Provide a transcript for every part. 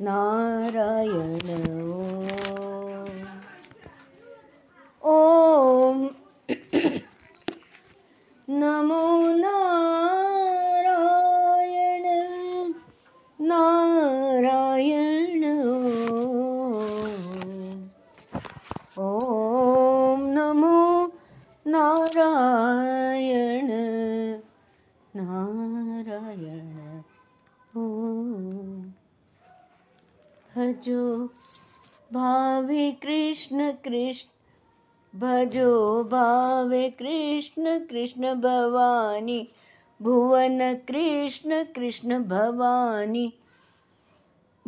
नारायण ॐ नमो नारायण नारायण ॐ नमो नारायण नारायण ॐ भजो भावे कृष्ण कृष्ण, भजो भावे कृष्ण कृष्ण भवानी, भुवन कृष्ण कृष्ण भवानी,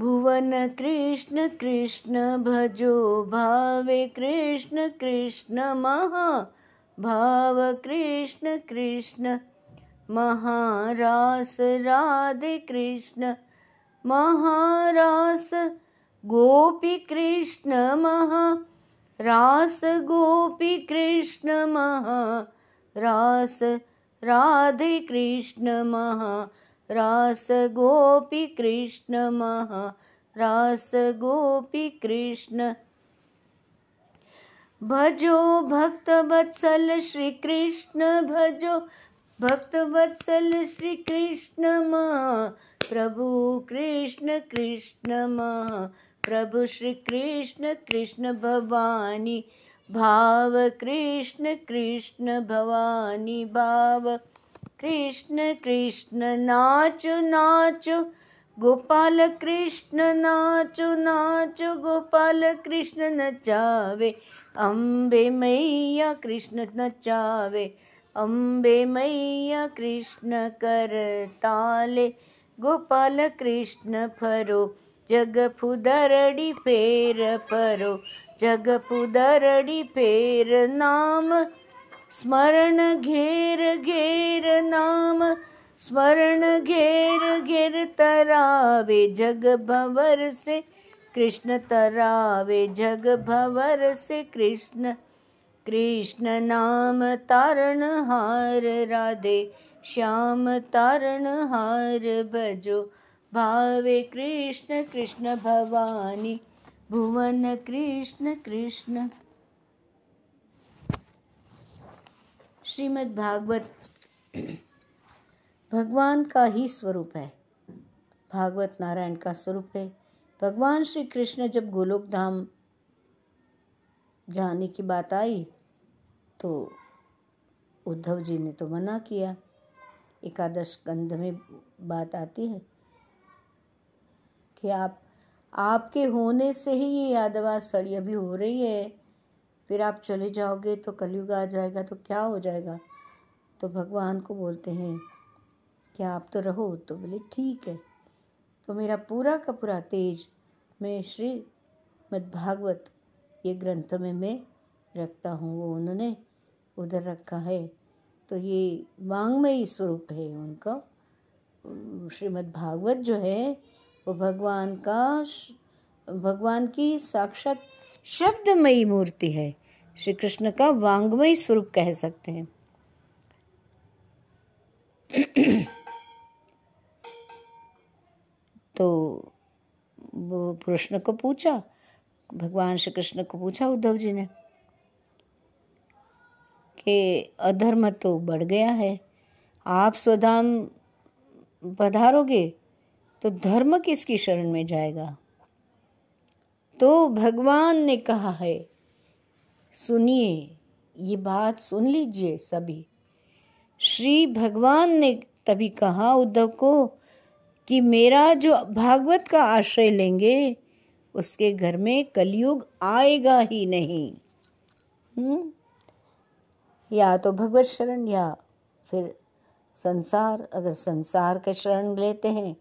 भुवन कृष्ण कृष्ण भजो भावे कृष्ण कृष्ण महा भाव कृष्ण कृष्ण, महारास राधे कृष्ण, महारास गोपी कृष्ण महा, रास महा, रास राधे कृष्ण महा, रास गोपी कृष्ण महा, रास गोपी कृष्ण। भजो भक्त वत्सल श्री कृष्ण, भजो भक्त वत्सल श्री कृष्ण महा, प्रभु कृष्ण कृष्ण महा। प्रभु श्री कृष्ण कृष्ण भवानी, भाव कृष्ण कृष्ण भवानी, भाव कृष्ण कृष्ण नाचो नाचो, गोपाल कृष्ण नाचो नाचो, गोपाल कृष्ण नचावे अम्बे मैया कृष्ण नचावे अम्बे मैया कृष्ण कर ताले गोपाल कृष्ण फरो जग फुदरड़ी फेर परो। जग फुदरड़ी फेर नाम, स्मरण घेर घेर नाम, स्मरण घेर घेर तरावे। जग भवर से कृष्ण तरावे। जग भवर से कृष्ण कृष्ण नाम तारण हार राधे। श्याम तारण हार भजो भावे कृष्ण कृष्ण भवानी। भुवन कृष्ण कृष्ण। श्रीमद् भागवत भगवान का ही स्वरूप है। भागवत नारायण का स्वरूप है। भगवान श्री कृष्ण जब गोलोक धाम जाने की बात आई तो उद्धव जी ने तो मना किया। एकादश कंध में बात आती है। कि आप, आपके होने से ही ये यादवा सड़ी अभी हो रही है। फिर आप चले जाओगे तो कलयुग आ जाएगा तो क्या हो जाएगा? तो भगवान को बोलते हैं कि आप तो रहो? तो बोले, ठीक है। तो मेरा पूरा का पूरा तेज मैं श्री भागवत ये ग्रंथ में मैं रखता हूँ, वो उन्होंने उधर रखा है। तो ये वांग्मयी स्वरूप है उनका। श्रीमद् भागवत जो है वो भगवान का भगवान की साक्षात शब्दमयी मूर्ति है। श्री कृष्ण का वांग्मयी स्वरूप कह सकते हैं। तो वो कृष्ण को पूछा, भगवान श्री कृष्ण को पूछा उद्धव जी ने कि अधर्म तो बढ़ गया है, आप स्वधाम पधारोगे? तो धर्म किसकी शरण में जाएगा? तो भगवान ने कहा है, सुनिए, ये बात सुन लीजिए सभी। श्री भगवान ने तभी कहा उद्धव को कि मेरा जो भागवत का आश्रय लेंगे, उसके घर में कलयुग आएगा ही नहीं। हुँ? या तो भगवत शरण या फिर संसार। अगर संसार का शरण लेते हैं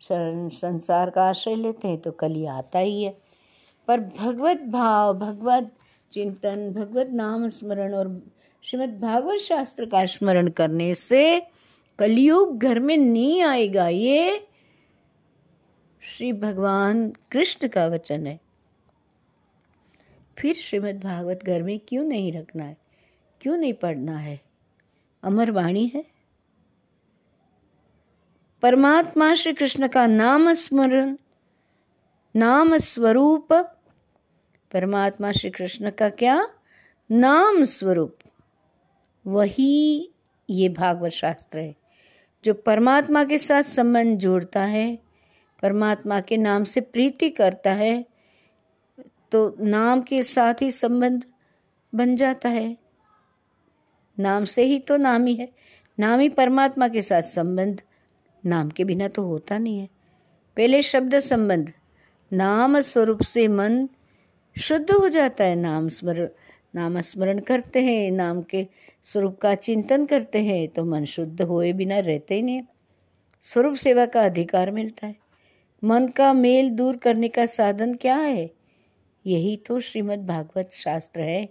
शरण संसार का आश्रय लेते हैं तो कली आता ही है। पर भगवत भाव, भगवत चिंतन, भगवत नाम स्मरण और श्रीमद् भागवत शास्त्र का स्मरण करने से कलयुग घर में नहीं आएगा। ये श्री भगवान कृष्ण का वचन है। फिर श्रीमद् भागवत घर में क्यों नहीं रखना है? क्यों नहीं पढ़ना है? अमर वाणी है। परमात्मा श्री कृष्ण का नाम स्मरण नाम स्वरूप परमात्मा श्री कृष्ण का क्या? नाम स्वरूप वही ये भागवत शास्त्र है, जो परमात्मा के साथ संबंध जोड़ता है, परमात्मा के नाम से प्रीति करता है तो नाम के साथ ही संबंध बन जाता है। नाम से ही तो नाम ही है, नाम ही परमात्मा के साथ संबंध। नाम के बिना तो होता नहीं है। पहले शब्द संबंध, नाम स्वरूप से मन शुद्ध हो जाता है। नाम स्मरण नाम स्मरण करते हैं, नाम के स्वरूप का चिंतन करते हैं तो मन शुद्ध होए बिना रहते ही नहीं स्वरूप सेवा का अधिकार मिलता है। मन का मेल दूर करने का साधन क्या है? यही तो श्रीमद् भागवत शास्त्र है।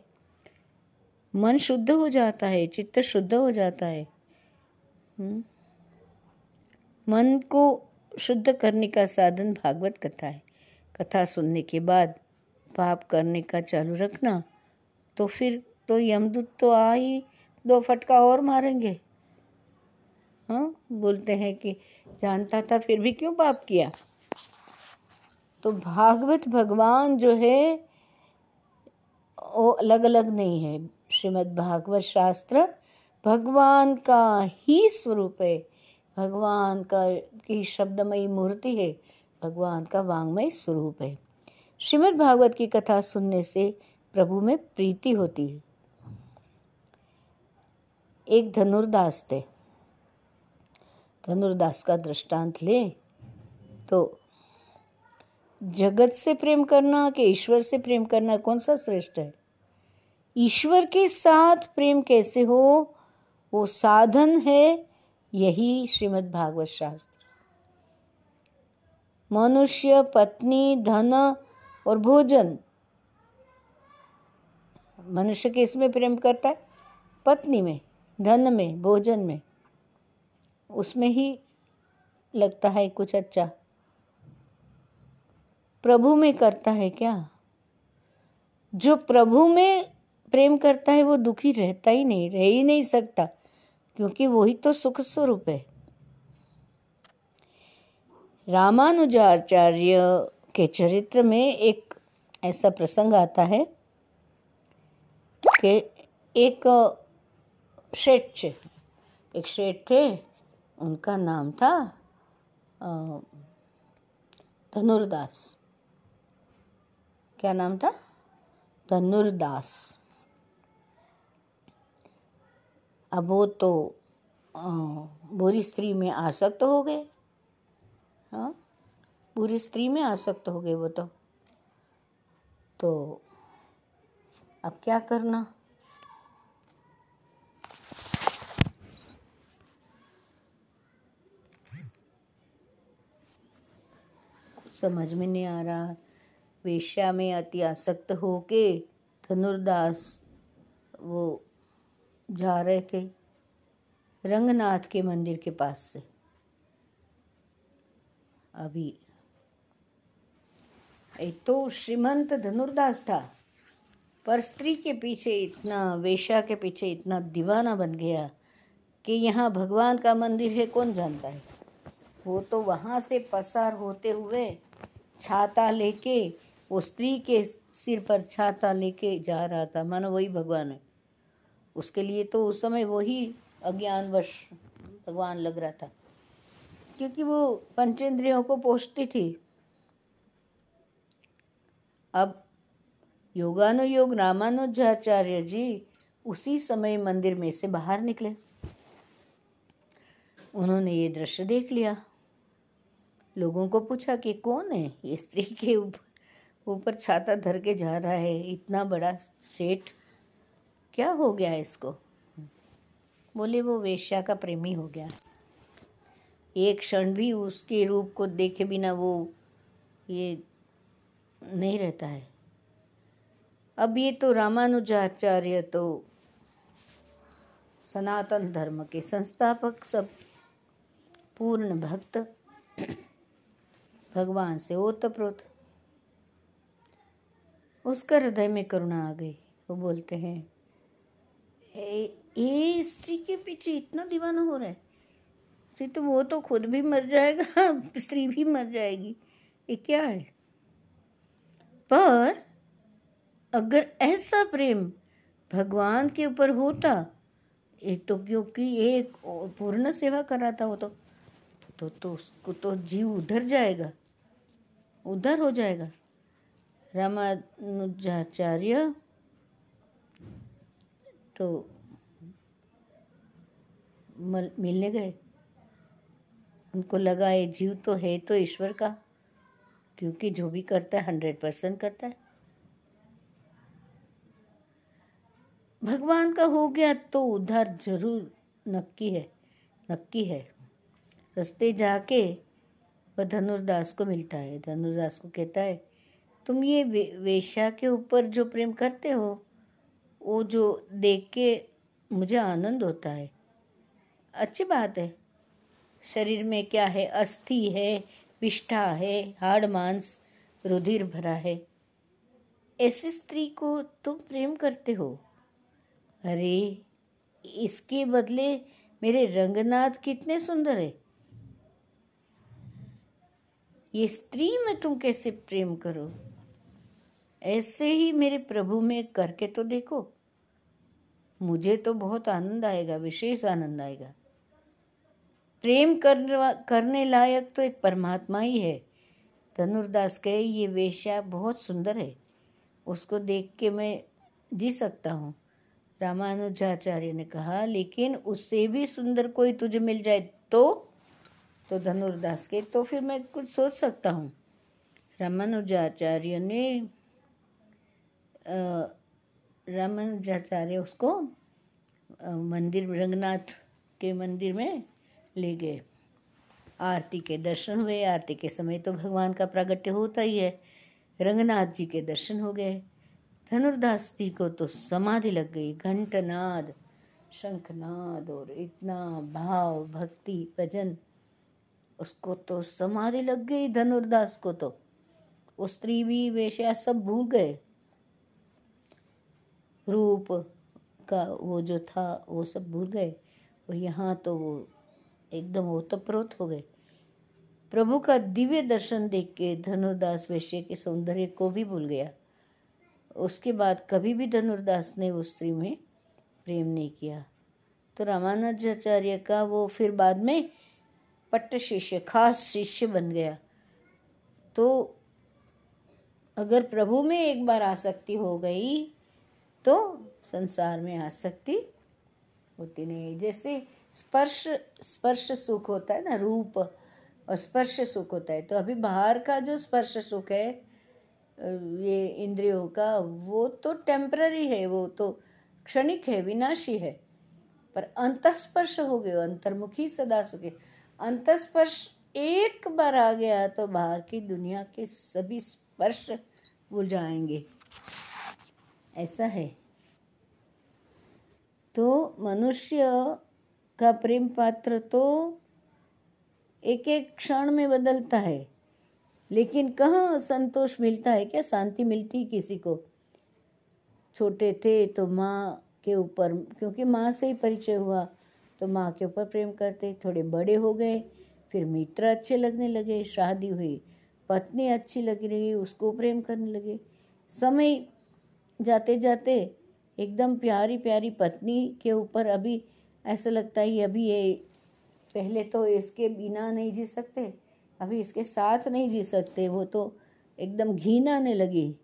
मन शुद्ध हो जाता है, चित्त शुद्ध हो जाता है। हम्म? मन को शुद्ध करने का साधन भागवत कथा है। कथा सुनने के बाद पाप करने का चालू रखना तो फिर तो यमदूत तो आ ही दो फटका और मारेंगे। हाँ बोलते हैं कि जानता था फिर भी क्यों पाप किया? तो भागवत भगवान जो है, वो अलग अलग नहीं है। श्रीमद् भागवत शास्त्र भगवान का ही स्वरूप है। भगवान का की शब्दमयी मूर्ति है, भगवान का वांगमय स्वरूप है। श्रीमद् भागवत की कथा सुनने से प्रभु में प्रीति होती है। एक धनुर्दास थे। धनुर्दास का दृष्टांत ले तो जगत से प्रेम करना कि ईश्वर से प्रेम करना कौन सा श्रेष्ठ है? ईश्वर के साथ प्रेम कैसे हो? वो साधन है यही श्रीमद् भागवत शास्त्र। मनुष्य, पत्नी, धन और भोजन। मनुष्य किसमें प्रेम करता है? पत्नी में, धन में, भोजन में। उसमें ही लगता है कुछ अच्छा। प्रभु में करता है क्या? जो प्रभु में प्रेम करता है, वो दुखी रहता ही नहीं, रह ही नहीं सकता। क्योंकि वही तो सुख स्वरूप है। रामानुजाचार्य के चरित्र में एक ऐसा प्रसंग आता है कि एक शेठ एक शेठ थे, उनका नाम था धनुर्दास। क्या नाम था? धनुर्दास। अब वो तो बुरी स्त्री में आसक्त हो गए। हाँ? बुरी स्त्री में आसक्त हो गए वो तो। तो अब क्या करना? समझ में नहीं आ रहा। वेश्या में अति आसक्त हो के धनुर्दास वो जा रहे थे रंगनाथ के मंदिर के पास से। अभी एक तो श्रीमंत धनुर्दास था, पर स्त्री के पीछे इतना, वेश्या के पीछे इतना दीवाना बन गया कि यहाँ भगवान का मंदिर है, कौन जानता है? वो तो वहाँ से पसार होते हुए छाता लेके, वो स्त्री के सिर पर छाता लेके जा रहा था। मानो वही भगवान है। उसके लिए तो उस समय वही अज्ञानवश भगवान लग रहा था। क्योंकि वो पंचेंद्रियों को पोषती थी। अब योगानुयोग, रामानुजाचार्य जी उसी समय मंदिर में से बाहर निकले। उन्होंने ये दृश्य देख लिया। लोगों को पूछा कि कौन है ये स्त्री के ऊपर? ऊपर छाता धर के जा रहा है, इतना बड़ा सेठ क्या हो गया इसको? बोले, वो वेश्या का प्रेमी हो गया। एक क्षण भी उसके रूप को देखे बिना वो ये नहीं रहता है। अब ये तो रामानुजाचार्य तो सनातन धर्म के संस्थापक, सब पूर्ण भक्त, भगवान से ओतप्रोत। उसका हृदय में करुणा आ गई। वो बोलते हैं ये स्त्री के पीछे इतना दीवाना हो रहा है। फिर तो वो तो खुद भी मर जाएगा, स्त्री भी मर जाएगी। ये क्या है? पर अगर ऐसा प्रेम भगवान के ऊपर होता एक तो क्योंकि एक पूर्ण सेवा कर रहा था वो तो तो तो उसको तो जीव उधर जाएगा, उधर हो जाएगा। रामानुजाचार्य तो मिलने गए। उनको लगा ये जीव तो है तो ईश्वर का क्योंकि जो भी करता है हंड्रेड परसेंट करता है। भगवान का हो गया तो उधर ज़रूर नक्की है नक्की है। रस्ते जाके वह धनुर्दास को मिलता है। धनुर्दास को कहता है तुम ये वे, वेश्या के ऊपर जो प्रेम करते हो वो जो देख के मुझे आनंद होता है। अच्छी बात है। शरीर में क्या है? अस्थि है, विष्ठा है, हाड़, मांस, रुधिर भरा है। ऐसी स्त्री को तुम प्रेम करते हो? अरे, इसके बदले मेरे रंगनाथ कितने सुंदर है। ये स्त्री में तुम कैसे प्रेम करो? ऐसे ही मेरे प्रभु में करके तो देखो। मुझे तो बहुत आनंद आएगा, विशेष आनंद आएगा। प्रेम करने लायक तो एक परमात्मा ही है। धनुर्दास कहे, ये वेश्या बहुत सुंदर है। उसको देख के मैं जी सकता हूँ। रामानुजाचार्य ने कहा, लेकिन उससे भी सुंदर कोई तुझे मिल जाए तो? तो धनुर्दास के तो फिर मैं कुछ सोच सकता हूँ। रामानुजाचार्य ने रामानुजाचार्य उसको मंदिर, रंगनाथ के मंदिर में ले गए। आरती के दर्शन हुए। आरती के समय तो भगवान का प्रागट्य होता ही है। रंगनाथ जी के दर्शन हो गए। धनुर्दास जी को तो समाधि लग गई। घंटनाद, शंखनाद और इतना भाव, भक्ति, भजन, उसको तो समाधि लग गई। धनुर्दास को तो। वो स्त्री भी, वेश्या सब भूल गए। रूप का वो जो था, वो सब भूल गए। और यहाँ तो वो एकदम ओतप्रोत हो गए। प्रभु का दिव्य दर्शन देख के धनुर्दास वैश्य के सौंदर्य को भी भूल गया। उसके बाद कभी भी धनुर्दास ने उस स्त्री में प्रेम नहीं किया। तो रामानुजाचार्य का वो फिर बाद में पट्ट शिष्य, खास शिष्य बन गया। तो अगर प्रभु में एक बार आसक्ति हो गई तो संसार में आसक्ति होती नहीं जैसे स्पर्श स्पर्श सुख होता है ना, रूप और स्पर्श सुख होता है। तो अभी बाहर का जो स्पर्श सुख है ये इंद्रियों का, वो तो टेम्पररी है, वो तो क्षणिक है, विनाशी है। पर अंतस्पर्श हो गए, अंतर्मुखी सदा सुखे अंतस्पर्श एक बार आ गया तो बाहर की दुनिया के सभी स्पर्श भूल जाएँगे ऐसा है। तो मनुष्य का प्रेम पात्र तो एक एक क्षण में बदलता है। लेकिन कहाँ संतोष मिलता है? क्या शांति मिलती किसी को? छोटे थे तो माँ के ऊपर, क्योंकि माँ से ही परिचय हुआ तो माँ के ऊपर प्रेम करते, थोड़े बड़े हो गए, फिर मित्र अच्छे लगने लगे, शादी हुई, पत्नी अच्छी लग रही, उसको प्रेम करने लगे। समय जाते जाते एकदम प्यारी प्यारी पत्नी के ऊपर अभी ऐसा लगता है अभी ये पहले तो इसके बिना नहीं जी सकते, अभी इसके साथ नहीं जी सकते। वो तो एकदम घीन आने लगी।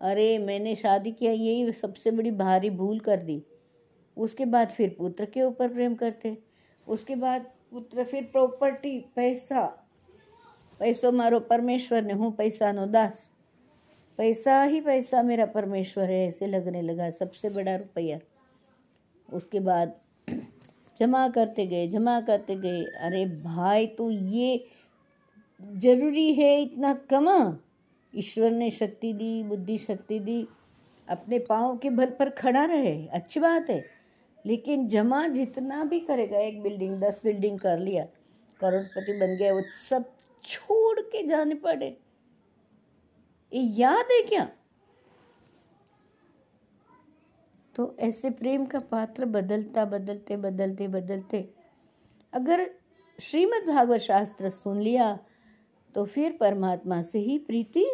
अरे, मैंने शादी किया यही सबसे बड़ी भारी भूल कर दी। उसके बाद फिर पुत्र के ऊपर प्रेम करते। उसके बाद पुत्र फिर प्रॉपर्टी पैसा। पैसो मारो परमेश्वर ने, हूँ पैसा नो दास। पैसा ही पैसा मेरा परमेश्वर है, ऐसे लगने लगा, सबसे बड़ा रुपया। उसके बाद जमा करते गए, जमा करते गए, अरे भाई तो ये ज़रूरी है इतना कमा। ईश्वर ने शक्ति दी, बुद्धि शक्ति दी, अपने पाँव के बल पर खड़ा रहे, अच्छी बात है। लेकिन जमा जितना भी करेगा, एक बिल्डिंग, दस बिल्डिंग कर लिया, करोड़पति बन गया, वो सब छोड़ के जाने पड़े। ये याद है क्या? तो ऐसे प्रेम का पात्र बदलता, बदलते बदलते बदलते, अगर श्रीमद् भागवत शास्त्र सुन लिया तो फिर परमात्मा से ही प्रीति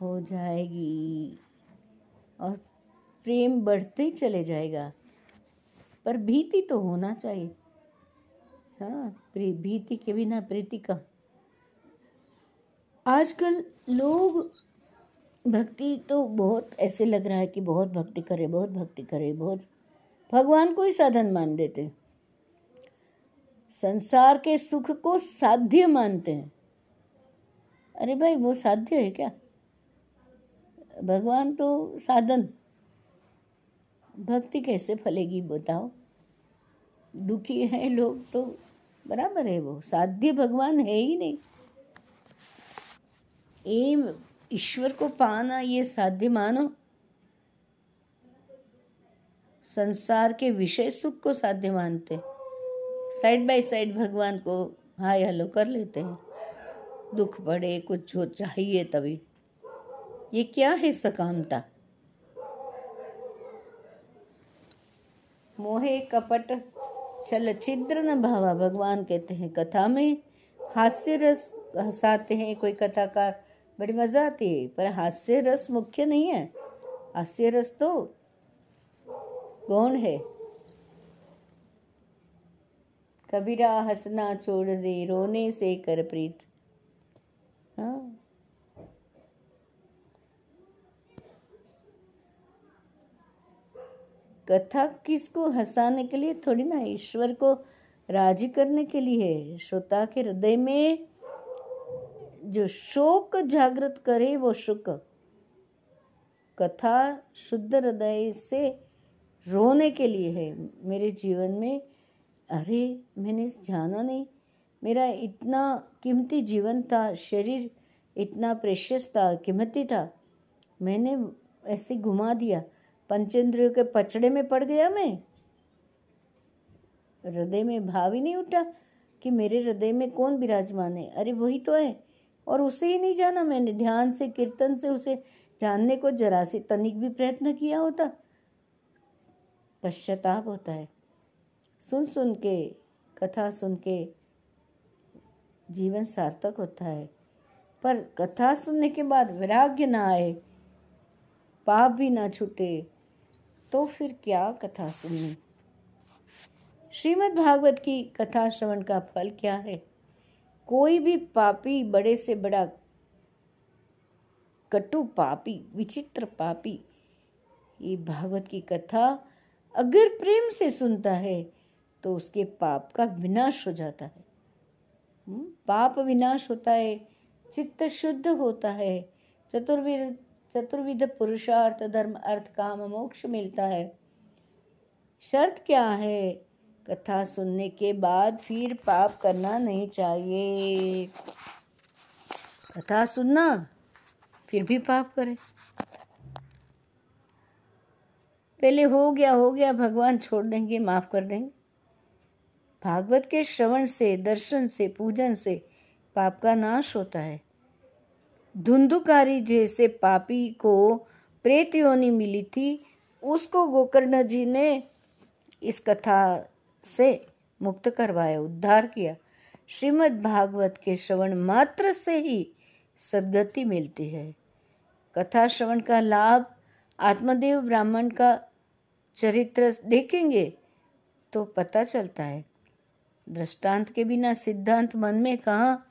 हो जाएगी और प्रेम बढ़ते ही चले जाएगा। पर भीति तो होना चाहिए। हाँ भीति के बिना प्रीति का आजकल लोग भक्ति तो बहुत ऐसे लग रहा है कि बहुत भक्ति करे, बहुत भक्ति करे, बहुत। भगवान को ही साधन मान देते संसार के सुख को साध्य मानते हैं। अरे भाई, वो साध्य है क्या? भगवान तो साधन। भक्ति कैसे फलेगी बताओ? दुखी है लोग तो बराबर है वो। साध्य भगवान है ही नहीं। एम ईश्वर को पाना ये साध्य मानो। संसार के विषय सुख को साध्य मानते। साइड बाय साइड भगवान को हाय हलो कर लेते हैं। दुख पड़े, कुछ हो चाहिए तभी। ये क्या है सकामता? मोहे कपट छल छिद्र न भावा, भगवान कहते हैं कथा में हास्य रस हंसाते हैं कोई कथाकार। बड़ी मज़ा आती है, पर हास्य रस मुख्य नहीं है। हास्य रस तो गौण है। कबीरा हंसना छोड़ दे, रोने से कर प्रीत। हाँ। कथा किसको हंसाने के लिए थोड़ी ना, ईश्वर को राज़ी करने के लिए श्रोता के हृदय में जो शोक जागृत करे वो शुक। कथा शुद्ध हृदय से रोने के लिए है मेरे जीवन में। अरे, मैंने जाना नहीं। मेरा इतना कीमती जीवन था, शरीर इतना प्रेशियस था, कीमती था। मैंने ऐसे घुमा दिया। पंचेंद्रियों के पचड़े में पड़ गया मैं। हृदय में भाव ही नहीं उठा कि मेरे हृदय में कौन विराजमान है। अरे, वही तो है। और उसे ही नहीं जाना। मैंने ध्यान से, कीर्तन से उसे जानने को जरा सी तनिक भी प्रयत्न किया होता। पश्चाताप होता है। सुन सुन के, कथा सुन के जीवन सार्थक होता है। पर कथा सुनने के बाद वैराग्य ना आए, पाप भी ना छूटे तो फिर क्या कथा सुननी श्रीमद् भागवत की कथा श्रवण का फल क्या है? कोई भी पापी बड़े से बड़ा कटु पापी विचित्र पापी ये भागवत की कथा अगर प्रेम से सुनता है तो उसके पाप का विनाश हो जाता है। हम्म, पाप विनाश होता है चित्त शुद्ध होता है चतुर्विध चतुर्विध पुरुषार्थ धर्म अर्थ काम मोक्ष मिलता है। शर्त क्या है? कथा सुनने के बाद फिर पाप करना नहीं चाहिए। कथा सुनना, फिर भी पाप करे। पहले हो गया हो गया, भगवान छोड़ देंगे, माफ़ कर देंगे। भागवत के श्रवण से, दर्शन से, पूजन से पाप का नाश होता है। धुंधुकारी जैसे पापी को प्रेत योनि मिली थी, उसको गोकर्ण जी ने इस कथा से मुक्त करवाया, उद्धार किया। श्रीमद् भागवत के श्रवण मात्र से ही सदगति मिलती है। कथा श्रवण का लाभ आत्मदेव ब्राह्मण का चरित्र देखेंगे तो पता चलता है। दृष्टांत के बिना सिद्धांत मन में कहाँ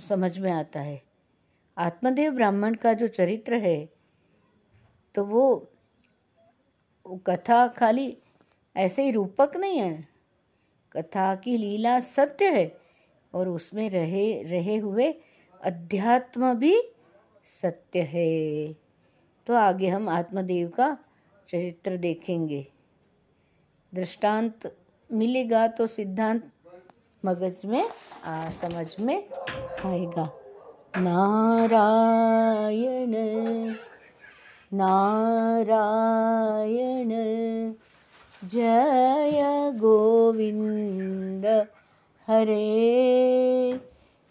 समझ में आता है। आत्मदेव ब्राह्मण का जो चरित्र है तो वो कथा खाली ऐसे ही रूपक नहीं है। कथा की लीला सत्य है और उसमें रहे रहे हुए अध्यात्म भी सत्य है। तो आगे हम आत्मदेव का चरित्र देखेंगे। दृष्टांत मिलेगा तो सिद्धांत मगज में आ, समझ में आएगा। नारायण नारायण। जय गोविंद। हरे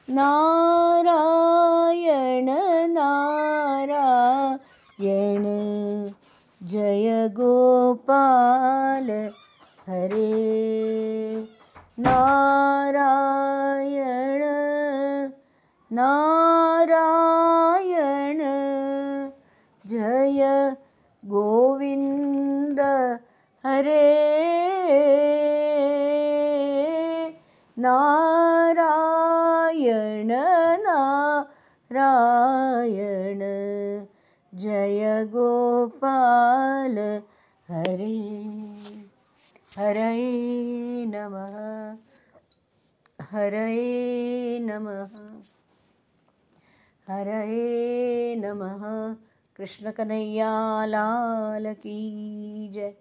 नारायण नारायण। जय गोपाल। हरे नारायण नारायण। जय गोविंद। हरे नारायण नारायण, जय गोपाल हरे हरे नमः हरे नमः हरे नमः। कृष्ण कन्हैया, लाल की जय।